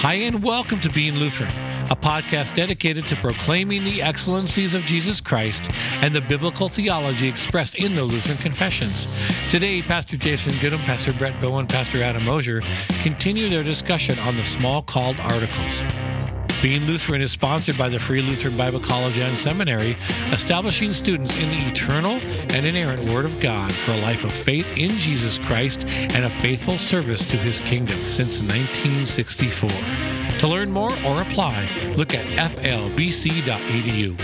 Hi, and welcome to Being Lutheran, a podcast dedicated to proclaiming the excellencies of Jesus Christ and the biblical theology expressed in the Lutheran confessions. Today, Pastor Jason Gudim, Pastor Brett Bowen, Pastor Adam Mosier continue their discussion on the Smalcald articles. Being Lutheran is sponsored by the Free Lutheran Bible College and Seminary, establishing students in the eternal and inerrant Word of God for a life of faith in Jesus Christ and a faithful service to His kingdom since 1964. To learn more or apply, look at flbc.edu.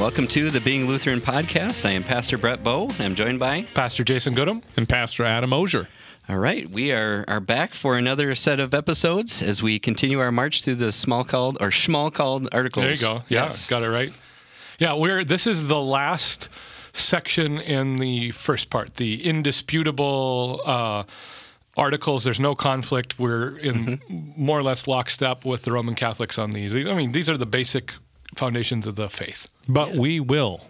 Welcome to the Being Lutheran podcast. I am Pastor Brett Boe. I'm joined by Pastor Jason Gudim and Pastor Adam Osier. All right, we are, are back for another set of episodes as we continue our march through the small called or Smalcald articles. There you go. Yeah, Yes. got it right. Yeah, we're this is the last section in the first part, the indisputable uh, articles. There's no conflict. We're in more or less lockstep with the Roman Catholics on these. These- I mean, these are the basic foundations of the faith. But we will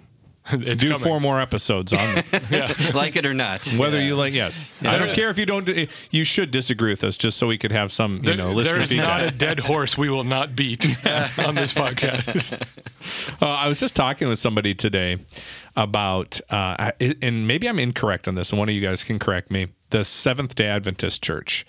It's do coming. four more episodes on them. Yeah. like it or not. Whether you like, yes. I don't care if you don't. You should disagree with us, just so we could have some, you There- know, listener there is not a dead horse we will not beat on this podcast. Uh, I was just talking with somebody today about, uh, and maybe I'm incorrect on this, and one of you guys can correct me. The Seventh Day Adventist Church.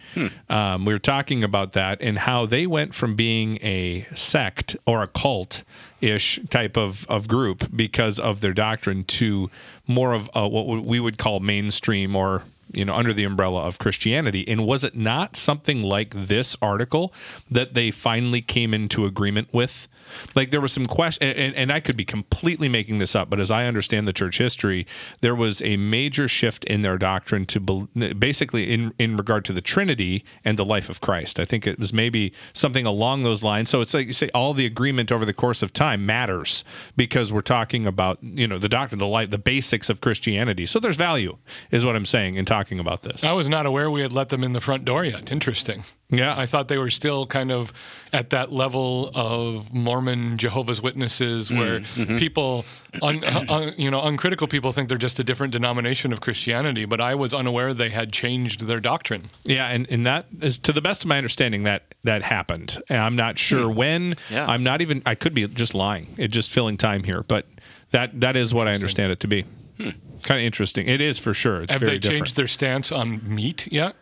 Um, we were talking about that and how they went from being a sect or a cult ish type of, of group because of their doctrine to more of a, what we would call mainstream or you know under the umbrella of Christianity and was it not something like this article that they finally came into agreement with like there was some question and, and I could be completely making this up but as I understand the church history there was a major shift in their doctrine to bel basically in in regard to the Trinity and the life of Christ I think it was maybe something along those lines so it's like you say all the agreement over the course of time matters because we're talking about you know the doctrine the light, the basics of Christianity so there's value is what I'm saying in talking about this I was not aware we had let them in the front door yet. Interesting. Yeah. I thought they were still kind of at that level of Mormon Jehovah's Witnesses, mm, where mm-hmm. people, un, un, you know, uncritical people think they're just a different denomination of Christianity. But I was unaware they had changed their doctrine. Yeah, and, and that is to the best of my understanding that that happened. And I'm not sure hmm. when. Yeah. I'm not even. I could be just lying. It just filling time here, but that that is what I understand it to be. Hmm. Kind of interesting. It is for sure. It's Have they different. changed their stance on meat yet?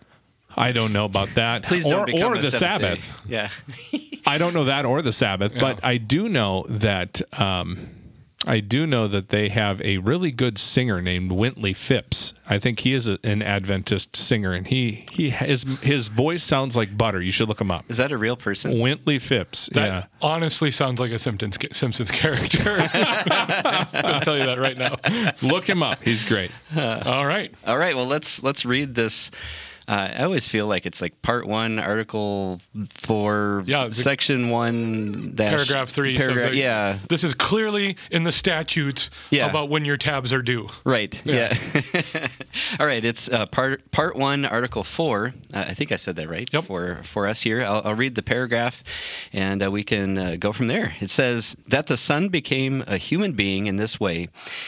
I don't know about that. Please or don't become or a the Sabbath. Day. Yeah. I don't know that or the Sabbath, but I do know that um, I do know that they have a really good singer named Wintley Phipps. I think he is a, an Adventist singer, and he he his his voice sounds like butter. You should look him up. Is that a real person? Wintley Phipps. That yeah. honestly sounds like a Simpsons Simpsons character. I'll tell you that right now. Look him up. He's great. All right. All right. Well, let's let's read this. Uh, I always feel like it's like part one, article four, Yeah, section one, dash, Paragraph three. Paragraph, like- yeah. This is clearly in the statutes Yeah. about when your tabs are due. Right. Yeah. All right. It's uh, part part one, article four. Uh, I think I said that right. Yep. For for us here, I'll, I'll read the paragraph, and uh, we can uh, go from there. It says that the Son became a human being in this way: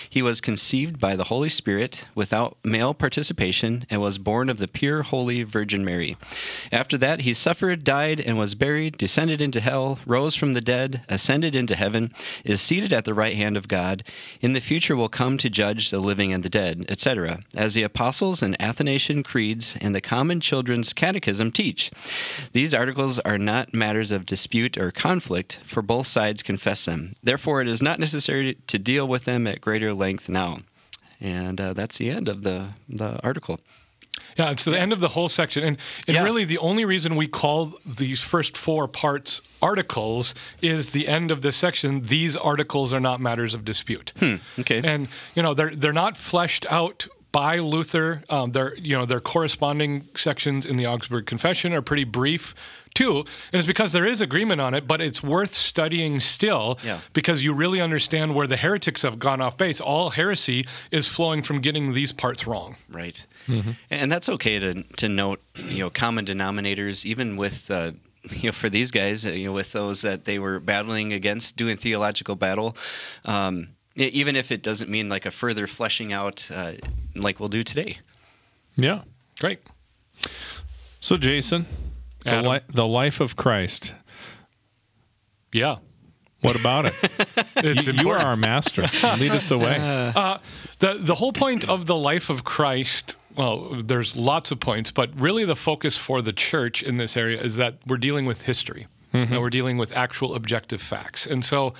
He was conceived by the Holy Spirit without male participation, and was born of the pure, holy Virgin Mary. After that, he suffered, died, and was buried, descended into hell, rose from the dead, ascended into heaven, is seated at the right hand of God. In the future will come to judge the living and the dead, etc., as the apostles and Athanasian creeds and the common children's catechism teach. These articles are not matters of dispute or conflict, for both sides confess them. Therefore, it is not necessary to deal with them at greater length now. And uh, that's the end of the, the article. Yeah, it's the end of the whole section. And, and Yeah. really, the only reason we call these first four parts articles is the end of this section. These articles are not matters of dispute. Okay. And, you know, they're, they're not fleshed out by Luther. Um, they're, you know, their corresponding sections in the Augsburg Confession are pretty brief too. And it's because there is agreement on it, but it's worth studying still Yeah. because you really understand where the heretics have gone off base. All heresy is flowing from getting these parts wrong. Right. And that's okay to to note, you know, common denominators, even with. Uh, you know, for these guys, uh, you know, with those that they were battling against, doing theological battle, um, even if it doesn't mean like a further fleshing out, uh, like we'll do today. Yeah. Great. So, Jason, the, li- the life of Christ. Yeah. What about it? It's you, you are our master. Lead us away. Uh, the the whole point of the life of Christ. Well, there's lots of points, but really the focus for the church in this area is that we're dealing with history. And we're dealing with actual objective facts, and so.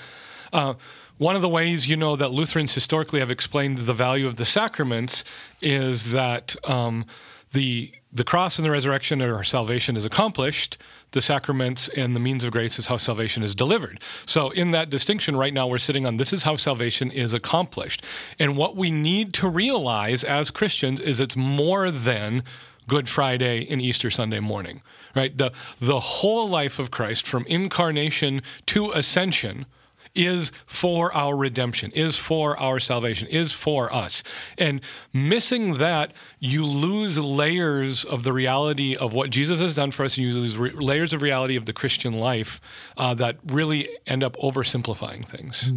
Uh, one of the ways you know that Lutherans historically have explained the value of the sacraments is that um, the the cross and the resurrection are salvation is accomplished. The sacraments and the means of grace is how salvation is delivered. So, in that distinction, right now we're sitting on this is how salvation is accomplished. And what we need to realize as Christians is it's more than Good Friday and Easter Sunday morning, right? The, the whole life of Christ from incarnation to ascension is for our redemption, is for our salvation, is for us. And missing that, you lose layers of the reality of what Jesus has done for us, and you lose re- layers of reality of the Christian life uh, that really end up oversimplifying things.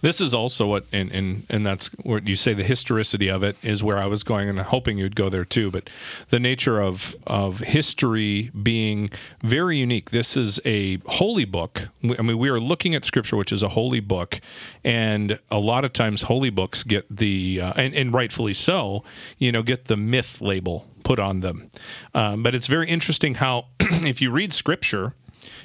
This is also what, and, and and that's what you say. The historicity of it is where I was going, and hoping you'd go there too. But the nature of of history being very unique. This is a holy book. I mean, we are looking at Scripture, which is a holy book, and a lot of times holy books get the uh, and, and rightfully so. You know, get the myth label put on them. Um, but it's very interesting how if you read Scripture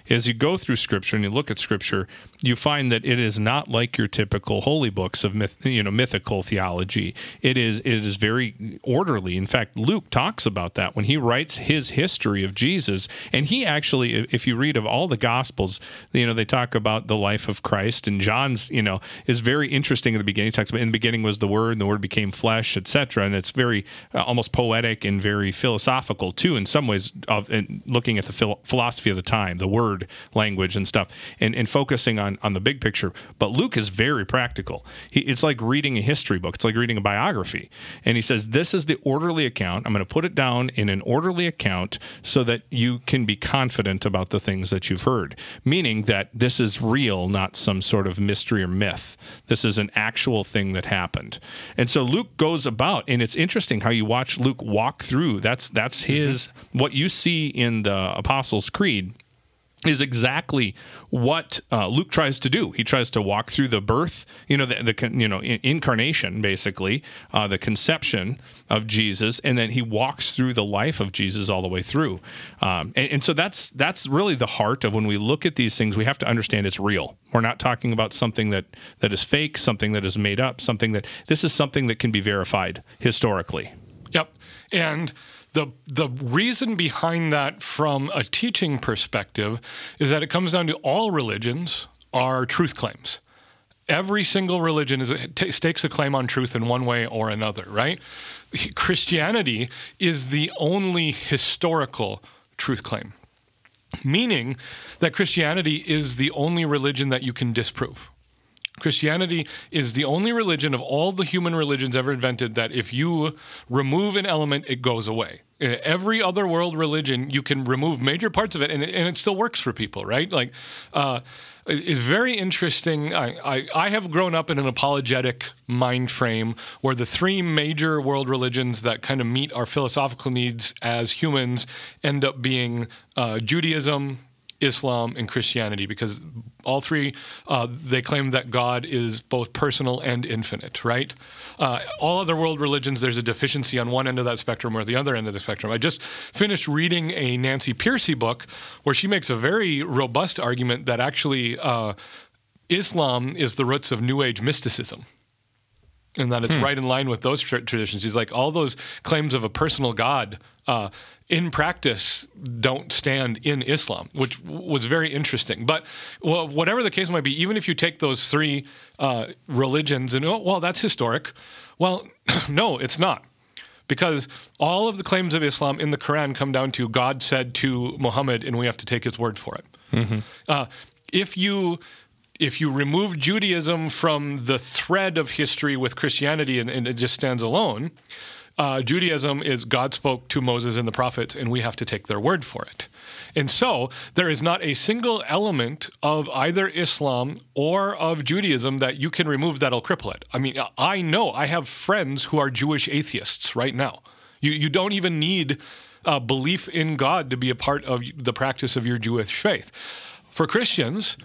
as you go through scripture and you look at scripture you find that it is not like your typical holy books of myth, you know mythical theology. It is it is very orderly. In fact luke talks about that when he writes his history of jesus. And he actually if you read of all the gospels you know they talk about the life of christ. And john's you know is very interesting in the beginning. He talks about in the beginning was the word and the word became flesh etc and it's very uh, almost poetic and very philosophical too in some ways of looking at the philosophy of the time the word language and stuff and, and focusing on on the big picture but luke is very practical. He, it's like reading a history book. It's like reading a biography. And he says this is the orderly account. I'm going to put it down in an orderly account so that you can be confident about the things that you've heard. Meaning that this is real not some sort of mystery or myth. This is an actual thing that happened. And so luke goes about and it's interesting how you watch luke walk through. That's that's mm-hmm. his what you see in the apostles creed is exactly what uh, Luke tries to do. He tries to walk through the birth, you know, the, the you know in- incarnation, basically, uh, the conception of Jesus, and then he walks through the life of Jesus all the way through. Um, and, and so that's that's really the heart of when we look at these things. We have to understand it's real. We're not talking about something that that is fake, something that is made up, something that this is something that can be verified historically. Yep. And the the reason behind that from a teaching perspective is that it comes down to all religions are truth claims. Every single religion is stakes a claim on truth in one way or another, right? Christianity is the only historical truth claim, meaning that Christianity is the only religion that you can disprove. Christianity is the only religion of all the human religions ever invented that if you remove an element, it goes away. Uh, Every other world religion, you can remove major parts of it, and it, and it still works for people, right? Like, uh, it's very interesting. I, I, I have grown up in an apologetic mind frame where the three major world religions that kind of meet our philosophical needs as humans end up being uh, Judaism, Islam and Christianity because all three uh, they claim that God is both personal and infinite, right? Uh, all other world religions, there's a deficiency on one end of that spectrum or the other end of the spectrum. I just finished reading a Nancy Pearcey book where she makes a very robust argument that actually uh, Islam is the roots of New Age mysticism and that it's right in line with those tra- traditions. He's like all those claims of a personal God uh, in practice don't stand in Islam, which w- was very interesting. But well, whatever the case might be, even if you take those three uh, religions and oh, well, that's historic. Well, no, it's not. Because all of the claims of Islam in the Quran come down to God said to Muhammad, and we have to take his word for it. Uh, if you if you remove Judaism from the thread of history with Christianity and, and it just stands alone, uh, Judaism is God spoke to Moses and the prophets, and we have to take their word for it. And so there is not a single element of either Islam or of Judaism that you can remove that'll cripple it. I mean, I know I have friends who are Jewish atheists right now. You, you don't even need uh, belief in God to be a part of the practice of your Jewish faith. For Christians,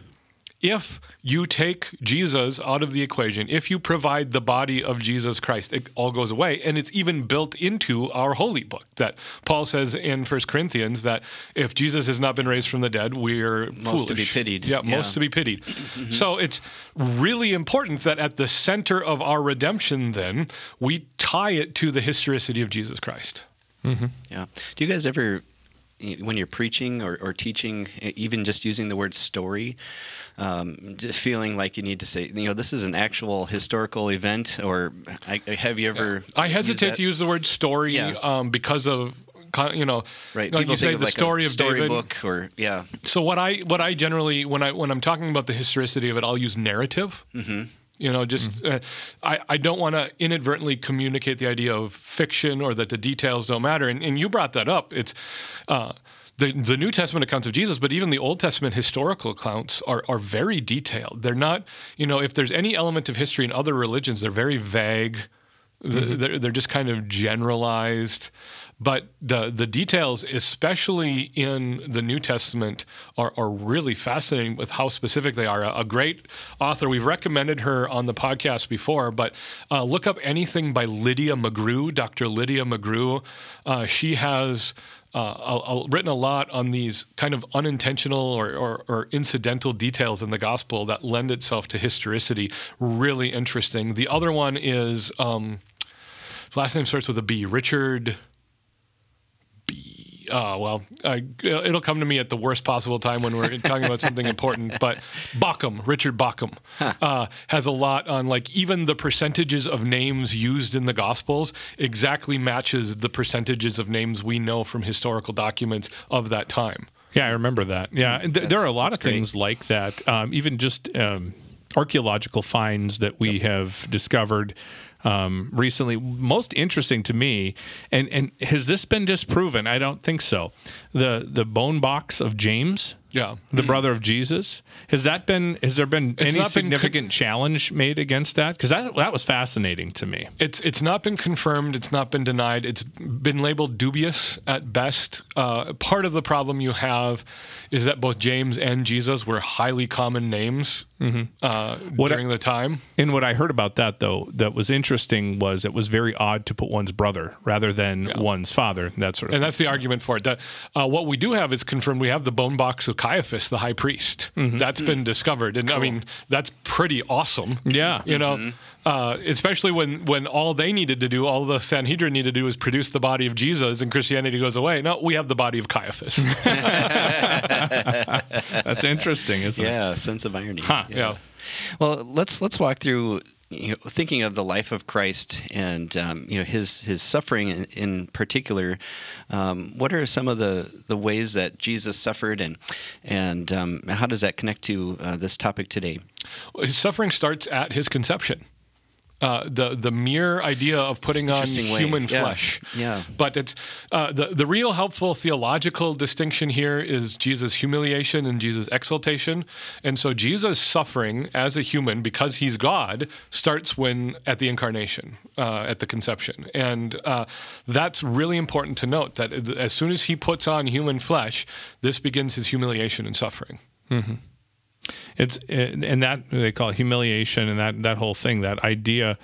if you take Jesus out of the equation, if you provide the body of Jesus Christ, it all goes away. And it's even built into our holy book that Paul says in 1 Corinthians that if Jesus has not been raised from the dead, we're Most foolish. to be pitied. Yeah, Yeah. most to be pitied. So it's really important that at the center of our redemption, then, we tie it to the historicity of Jesus Christ. Mm-hmm. Yeah. Do you guys ever, when you're preaching or, or teaching, even just using the word story, um, just feeling like you need to say, you know, this is an actual historical event, or I, I- have you ever? I used hesitate to use the word story Yeah. um, because of you know, Right. like People you say the like story of David. storybook, or yeah, So what I what I generally when I when I'm talking about the historicity of it, I'll use narrative. Mm-hmm. You know, just uh, I I don't want to inadvertently communicate the idea of fiction or that the details don't matter. And, and you brought that up. It's. Uh, the, the New Testament accounts of Jesus, but even the Old Testament historical accounts are, are very detailed. They're not, you know, if there's any element of history in other religions, they're very vague. Th- They're, they're just kind of generalized. But the, the details, especially in the New Testament, are, are really fascinating with how specific they are. A, a great author, we've recommended her on the podcast before, but uh, look up anything by Lydia McGrew, Dr. Lydia McGrew. Uh, she has uh, a- written a lot on these kind of unintentional or, or, or incidental details in the gospel that lend itself to historicity. Really interesting. The other one is um, his last name starts with a B. Richard. B. Uh, well, uh, it'll come to me at the worst possible time when we're talking about something important. But Bauckham, Richard Bauckham, uh, has a lot on like even the percentages of names used in the Gospels exactly matches the percentages of names we know from historical documents of that time. Yeah, I remember that. Yeah, th- there are a lot that's of things like that. Um, even just um, archaeological finds that we have discovered um, recently. Most interesting to me, and and has this been disproven? I don't think so. The the bone box of James. Yeah. The brother of Jesus has that been? Has there been It's any not been con- significant challenge made against that? Because that that was fascinating to me. It's it's not been confirmed. It's not been denied. It's been labeled dubious at best. Uh, part of the problem you have is that both James and Jesus were highly common names uh, What I- during the time. And what I heard about that though that was interesting was it was very odd to put one's brother rather than one's father. That sort of And thing. that's the argument for it. That, uh, what we do have is confirmed. We have the bone box of Caiaphas, the high priest. That's been discovered, and I mean that's pretty awesome. Yeah. you know, uh, especially when when all they needed to do, all the Sanhedrin needed to do, was produce the body of Jesus, and Christianity goes away. No, we have the body of Caiaphas. That's interesting, isn't it? yeah, sense of irony. Yeah. Well, let's let's walk through. You know, thinking of the life of Christ and um, you know his his suffering in, in particular, um, what are some of the, the ways that Jesus suffered and and um, how does that connect to uh, this topic today? His suffering starts at his conception. Uh, the the mere idea of putting on human Yeah. flesh. Yeah. But it's uh, the the real helpful theological distinction here is Jesus' humiliation and Jesus' exaltation. And so Jesus' suffering as a human because he's God starts when at the incarnation, uh, at the conception, and uh, that's really important to note. That as soon as he puts on human flesh, this begins his humiliation and suffering. It's eh, and that they call it humiliation and that that whole thing, that idea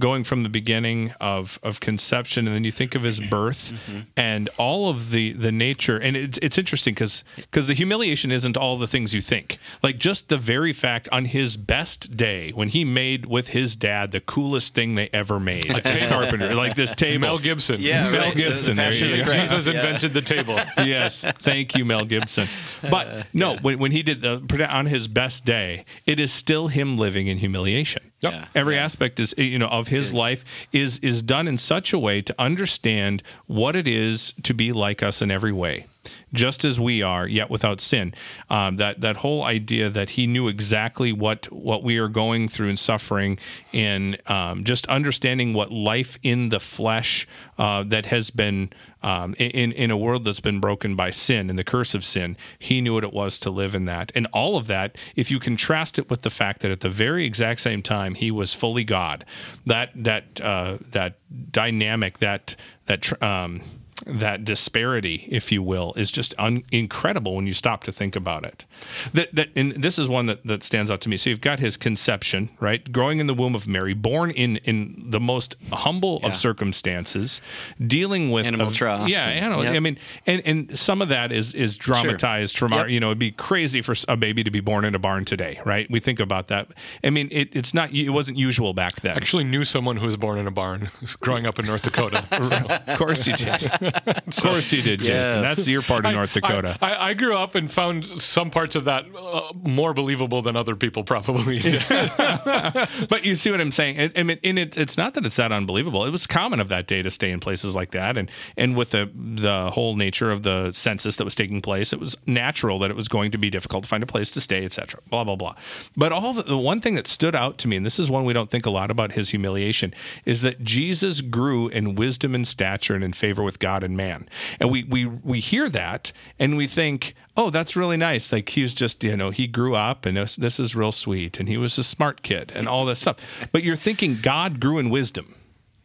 going from the beginning of of conception and then you think of his birth mm-hmm. and all of the the nature and it's it's interesting cuz cuz the humiliation isn't all the things you think. Like just the very fact on his best day when he made with his dad the coolest thing they ever made. this carpenter, like this table. Mel Gibson. Yeah, Mel right. The- the Gibson, there you the go. Jesus Yeah. invented the table. yes, thank you, Mel Gibson. But uh, no, when, when he did the on his best day, it is still him living in humiliation. Yep. Yeah. Every aspect is you know of his life is is done in such a way to understand what it is to be like us in every way. Just as we are, yet without sin. Um, that that whole idea that he knew exactly what what we are going through and suffering, and um, just understanding what life in the flesh uh, that has been um, in in a world that's been broken by sin and the curse of sin. He knew what it was to live in that, and all of that. If you contrast it with the fact that at the very exact same time he was fully God, that that uh, that dynamic, that that um, that disparity, if you will, is just un- incredible when you stop to think about it. That, that and this is one that, that stands out to me. So you've got his conception, right, growing in the womb of Mary, born in in the most humble Yeah. of circumstances, dealing with Animal a- trough. Yeah, animal. Yep. I mean, and and some of that is is dramatized from our. You know, it'd be crazy for a baby to be born in a barn today, right? We think about that. I mean, it, it's not. It wasn't usual back then. I Actually, knew someone who was born in a barn growing up in North Dakota. of course you did. of course you did, Jason. Yes. That's your part of North Dakota. I, I, I grew up and found some parts of that uh, more believable than other people probably did. but you see what I'm saying? I, I mean, and it, it's not that it's that unbelievable. It was common of that day to stay in places like that, and and with the the whole nature of the census that was taking place, it was natural that it was going to be difficult to find a place to stay, etc. Blah blah blah. But all the, the one thing that stood out to me, and this is one we don't think a lot about his humiliation, is that Jesus grew in wisdom and stature and in favor with God man. And we we we hear that and we think, oh, that's really nice. Like he was just, you know, he grew up and this, this is real sweet and he was a smart kid and all this stuff. But you're thinking God grew in wisdom.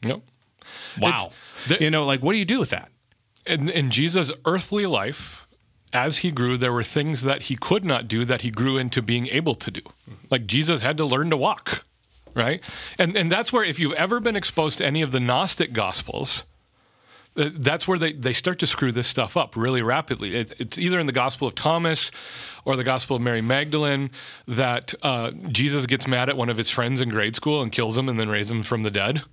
Yep. Wow. the- you know, like what do you do with that? In, in Jesus' earthly life, as he grew, there were things that he could not do that he grew into being able to do. Like Jesus had to learn to walk, right? And and that's where if you've ever been exposed to any of the Gnostic Gospels, that's where they, they start to screw this stuff up really rapidly. It, it's either in the Gospel of Thomas or the Gospel of Mary Magdalene that uh, Jesus gets mad at one of his friends in grade school and kills him and then raises him from the dead.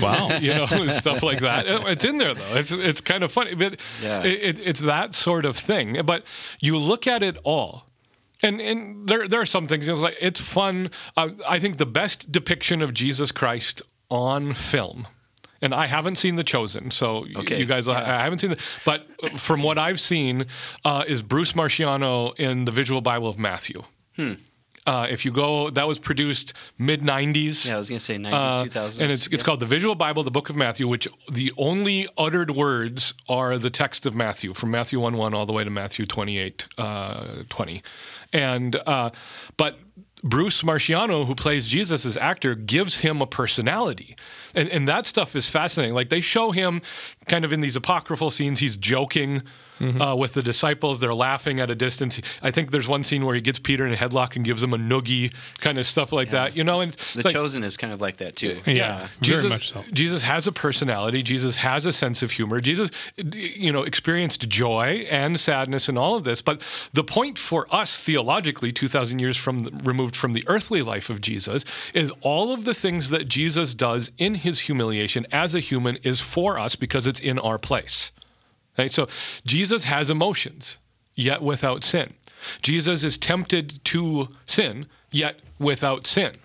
Wow. You know, stuff like that. It's in there though. It's it's kind of funny, but Yeah. it, it, it's that sort of thing. But you look at it all. And, and there, there are some things it's like it's fun. Uh, I think the best depiction of Jesus Christ on film and I haven't seen The Chosen, so Okay, you guys, I I haven't seen it. But from what I've seen, uh, is Bruce Marchiano in the Visual Bible of Matthew. Uh, if you go, that was produced mid '90s. Yeah, I was gonna say 90s, Uh, 2000s. and it's it's Yeah. called the Visual Bible, the Book of Matthew, which the only uttered words are the text of Matthew, from Matthew one one all the way to Matthew twenty eight uh, twenty, and uh, but. Bruce Marchiano, who plays Jesus as actor, gives him a personality. And, and that stuff is fascinating. Like they show him kind of in these apocryphal scenes, he's joking uh, with the disciples. They're laughing at a distance. I think there's one scene where he gets Peter in a headlock and gives him a noogie, kind of stuff like that. You know, and The like- Chosen is kind of like that too. Yeah, very Jesus, much so. Jesus has a personality. Jesus has a sense of humor. Jesus, you know, experienced joy and sadness and all of this. But the point for us theologically, two thousand years from the, removed from the earthly life of Jesus, is all of the things that Jesus does in his humiliation as a human is for us because it's in our place. Right? So Jesus has emotions, yet without sin. Jesus is tempted to sin, yet without sin.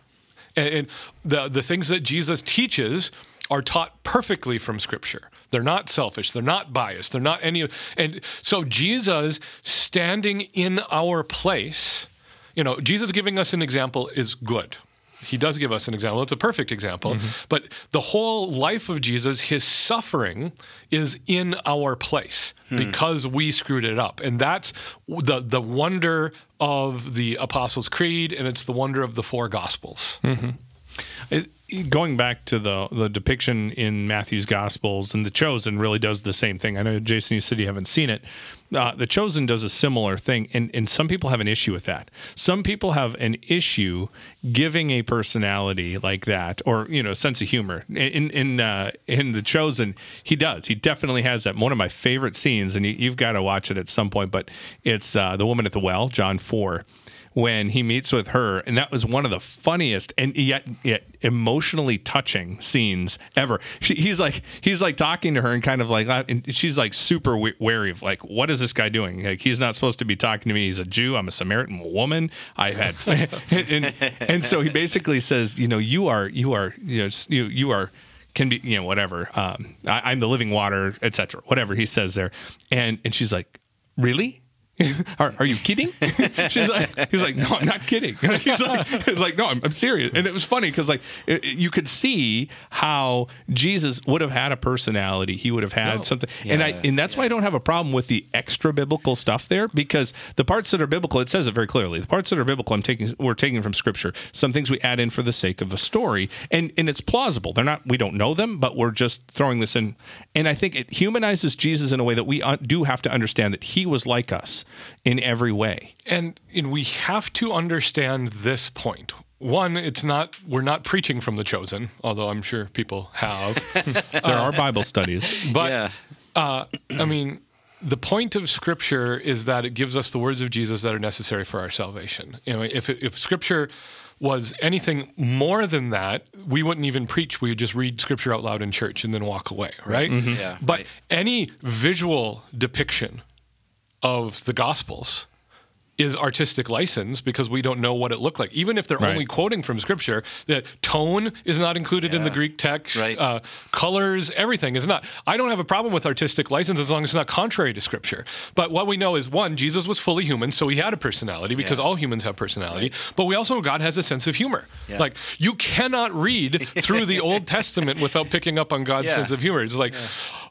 And, and the, the things that Jesus teaches are taught perfectly from Scripture. They're not selfish. They're not biased. They're not any. And so Jesus standing in our place, you know, Jesus giving us an example is good. He does give us an example. It's a perfect example. Mm-hmm. But the whole life of Jesus, his suffering is in our place hmm. because we screwed it up. And that's the the wonder of the Apostles' Creed and it's the wonder of the four gospels. Mm-hmm. It, going back to the the depiction in Matthew's Gospels and the Chosen really does the same thing. I know Jason, you said you haven't seen it. Uh, the Chosen does a similar thing, and and some people have an issue with that. Some people have an issue giving a personality like that, or you know, sense of humor. In in uh, in the Chosen, he does. He definitely has that. One of my favorite scenes, and you, you've got to watch it at some point. But it's uh, the woman at the well, John four when he meets with her, and that was one of the funniest and yet yet emotionally touching scenes ever. She, he's like he's like talking to her and kind of like, uh, and she's like super wary of like, what is this guy doing? Like he's not supposed to be talking to me. He's a Jew. I'm a Samaritan woman. I've had, and, and so he basically says, you know, you are you are you know you you are can be you know whatever. Um, I, I'm the living water, etc. Whatever he says there, and and she's like, really. are, are you kidding? She's like, he's like, no, I'm not kidding. he's like, he's like, no, I'm, I'm serious. And it was funny because like it, you could see how Jesus would have had a personality. He would have had No. something, and I and that's why I don't have a problem with the extra biblical stuff there because the parts that are biblical, it says it very clearly. The parts that are biblical, I'm taking, we're taking from Scripture. Some things we add in for the sake of a story, and and it's plausible. They're not, we don't know them, but we're just throwing this in. And I think it humanizes Jesus in a way that we uh, do have to understand that he was like us in every way. And, and we have to understand this point. One, it's not we're not preaching from the chosen, although I'm sure people have. There are Bible studies. But yeah. uh, I mean, the point of Scripture is that it gives us the words of Jesus that are necessary for our salvation. You know, if if Scripture was anything more than that, we wouldn't even preach. We would just read Scripture out loud in church and then walk away, right? Yeah, But right. any visual depiction of the Gospels is artistic license because we don't know what it looked like. Even if they're Right. only quoting from scripture, the tone is not included in the Greek text. Right. Uh, colors, everything is not. I don't have a problem with artistic license as long as it's not contrary to scripture. But what we know is one, Jesus was fully human, so he had a personality because Yeah. all humans have personality. But we also know God has a sense of humor. Yeah. Like you cannot read through the Old Testament without picking up on God's Yeah. sense of humor. It's like,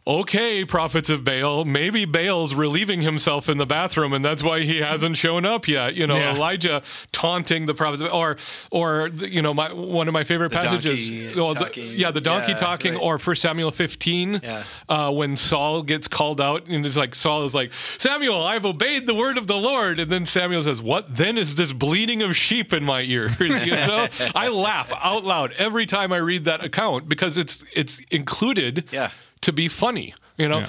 okay, prophets of Baal, maybe Baal's relieving himself in the bathroom, and that's why he hasn't shown up yet. You know, Yeah. Elijah taunting the prophets, or or you know, my one of my favorite The passages. donkey well, the- yeah, the donkey Yeah, talking, right. or First Samuel fifteen, Yeah. uh, when Saul gets called out, and it's like Saul is like, Samuel, I've obeyed the word of the Lord, and then Samuel says, What then is this bleating of sheep in my ears? You know, I laugh out loud every time I read that account because it's it's included Yeah. To be funny. You know. Yeah.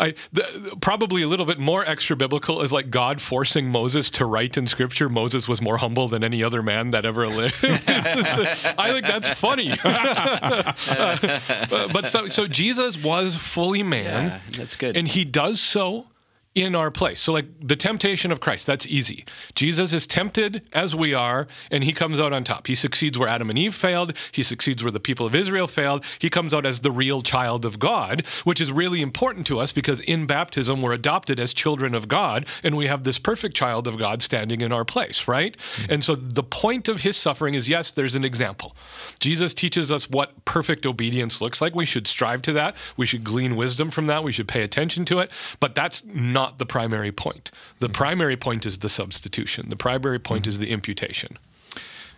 I the, probably a little bit more extra biblical is like God forcing Moses to write in Scripture. Moses was more humble than any other man that ever lived. Just- I think that's funny. but but so, so Jesus was fully man, Yeah, that's good. and he does so in our place. So, like the temptation of Christ, that's easy. Jesus is tempted as we are, and he comes out on top. He succeeds where Adam and Eve failed, he succeeds where the people of Israel failed. He comes out as the real child of God, which is really important to us because in baptism, we're adopted as children of God, and we have this perfect child of God standing in our place, right? Hmm. And so, the point of his suffering is yes, there's an example. Jesus teaches us what perfect obedience looks like. We should strive to that. We should glean wisdom from that. We should pay attention to it. But that's not the primary point. The mm-hmm. primary point is the substitution. The primary point mm-hmm. is the imputation.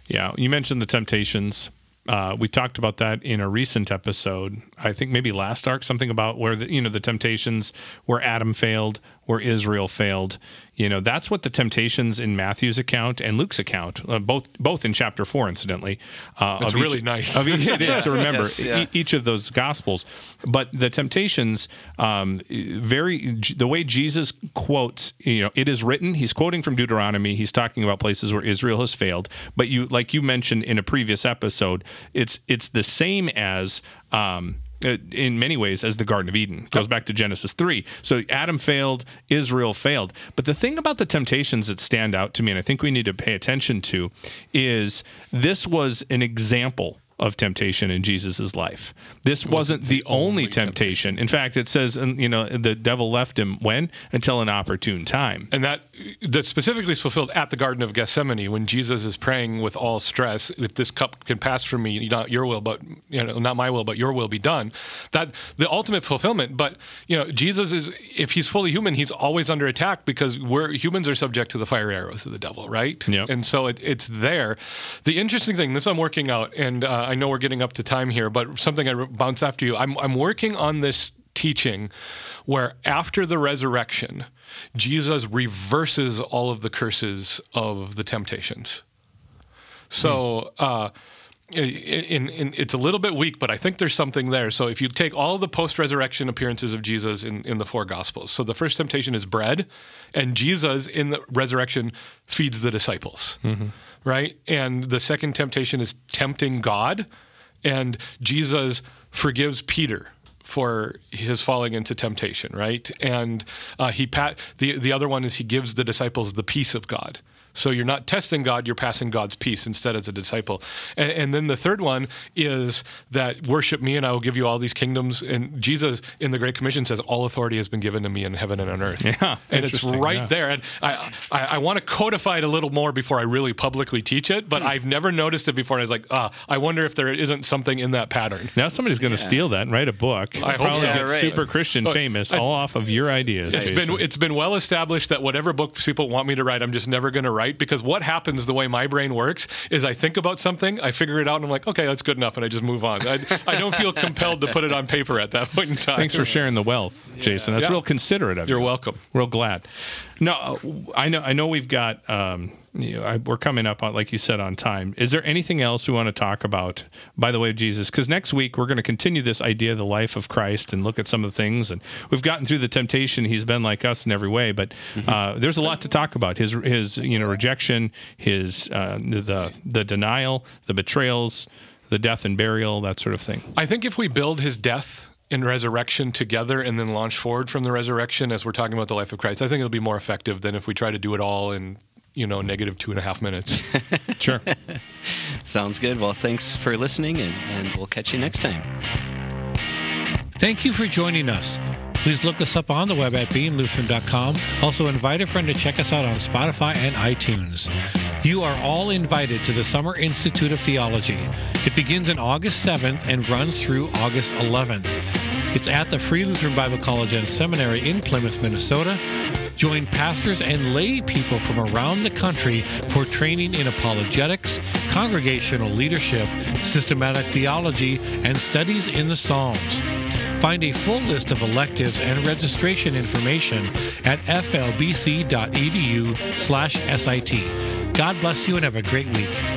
Yeah, you mentioned the temptations. Uh, we talked about that in a recent episode. I think maybe last arc, something about where the you know the temptations where Adam failed, where Israel failed. You know, that's what the temptations in Matthew's account and Luke's account, uh, both both in chapter four, incidentally. Uh, That's of each- really nice. Of it is to remember Yes, yeah. e- each of those gospels. But the temptations, um, very the way Jesus quotes, you know, it is written. He's quoting from Deuteronomy. He's talking about places where Israel has failed. But you, like you mentioned in a previous episode, it's it's the same as. Um, uh, in many ways as the garden of eden goes back to genesis 3 so adam failed israel failed but the thing about the temptations that stand out to me and i think we need to pay attention to is this was an example of temptation in Jesus' life. This wasn't, the, only, temptation. In fact, it says, and, you know, the devil left him when until an opportune time. And that that specifically is fulfilled at the Garden of Gethsemane when Jesus is praying with all stress, if this cup can pass from me, not your will, but you know, not my will, but your will be done. That the ultimate fulfillment. But you know, Jesus is if he's fully human, he's always under attack because we're humans are subject to the fire arrows of the devil, right? Yep. And so it, it's there. The interesting thing, this I'm working out, and uh, I know we're getting up to time here, but something I bounce after you. I'm I'm working on this teaching where after the resurrection, Jesus reverses all of the curses of the temptations. So, uh, in, in, it's a little bit weak, but I think there's something there. So, if you take all the post resurrection appearances of Jesus in, in the four Gospels, so the first temptation is bread, and Jesus in the resurrection feeds the disciples, right? And the second temptation is tempting God, and Jesus forgives Peter for his falling into temptation, right? And uh, he pat the the other one is he gives the disciples the peace of God. So you're not testing God, you're passing God's peace instead as a disciple. And, and then the third one is that worship me and I will give you all these kingdoms. And Jesus in the Great Commission says, All authority has been given to me in heaven and on earth. Yeah, and it's right yeah. there. And I, I, I want to codify it a little more before I really publicly teach it, Hmm. but I've never noticed it before. And I was like, ah, I wonder if there isn't something in that pattern. Now somebody's going to steal that and write a book. I hope Probably so. get Yeah, right. super Christian famous all off of your ideas. It's Jason. been it's been well established that whatever books people want me to write, I'm just never going to write because what happens the way my brain works is I think about something, I figure it out, and I'm like, okay, that's good enough, and I just move on. I, I don't feel compelled to put it on paper at that point in time. Thanks for sharing the wealth, Jason. That's Yeah. real considerate of you. You're welcome. Real glad. No, I know. I know we've got. Um, you know, I, we're coming up on, like you said, on time. Is there anything else we want to talk about? By the way, of Jesus, because next week we're going to continue this idea of the life of Christ and look at some of the things. And we've gotten through the temptation. He's been like us in every way, but uh, there's a lot to talk about. His his you know rejection, his uh, the the denial, the betrayals, the death and burial, that sort of thing. I think if we build his death and resurrection together and then launch forward from the resurrection as we're talking about the life of Christ, I think it'll be more effective than if we try to do it all in, you know, negative two and a half minutes. Sure. Sounds good. Well, thanks for listening, and, and we'll catch you next time. Thank you for joining us. Please look us up on the web at beinglutheran.com. Also, invite a friend to check us out on Spotify and iTunes. You are all invited to the Summer Institute of Theology. It begins on August 7th and runs through August 11th. It's at the Free Lutheran Bible College and Seminary in Plymouth, Minnesota. Join pastors and lay people from around the country for training in apologetics, congregational leadership, systematic theology, and studies in the Psalms. Find a full list of electives and registration information at flbc.edu/sit. God bless you and have a great week.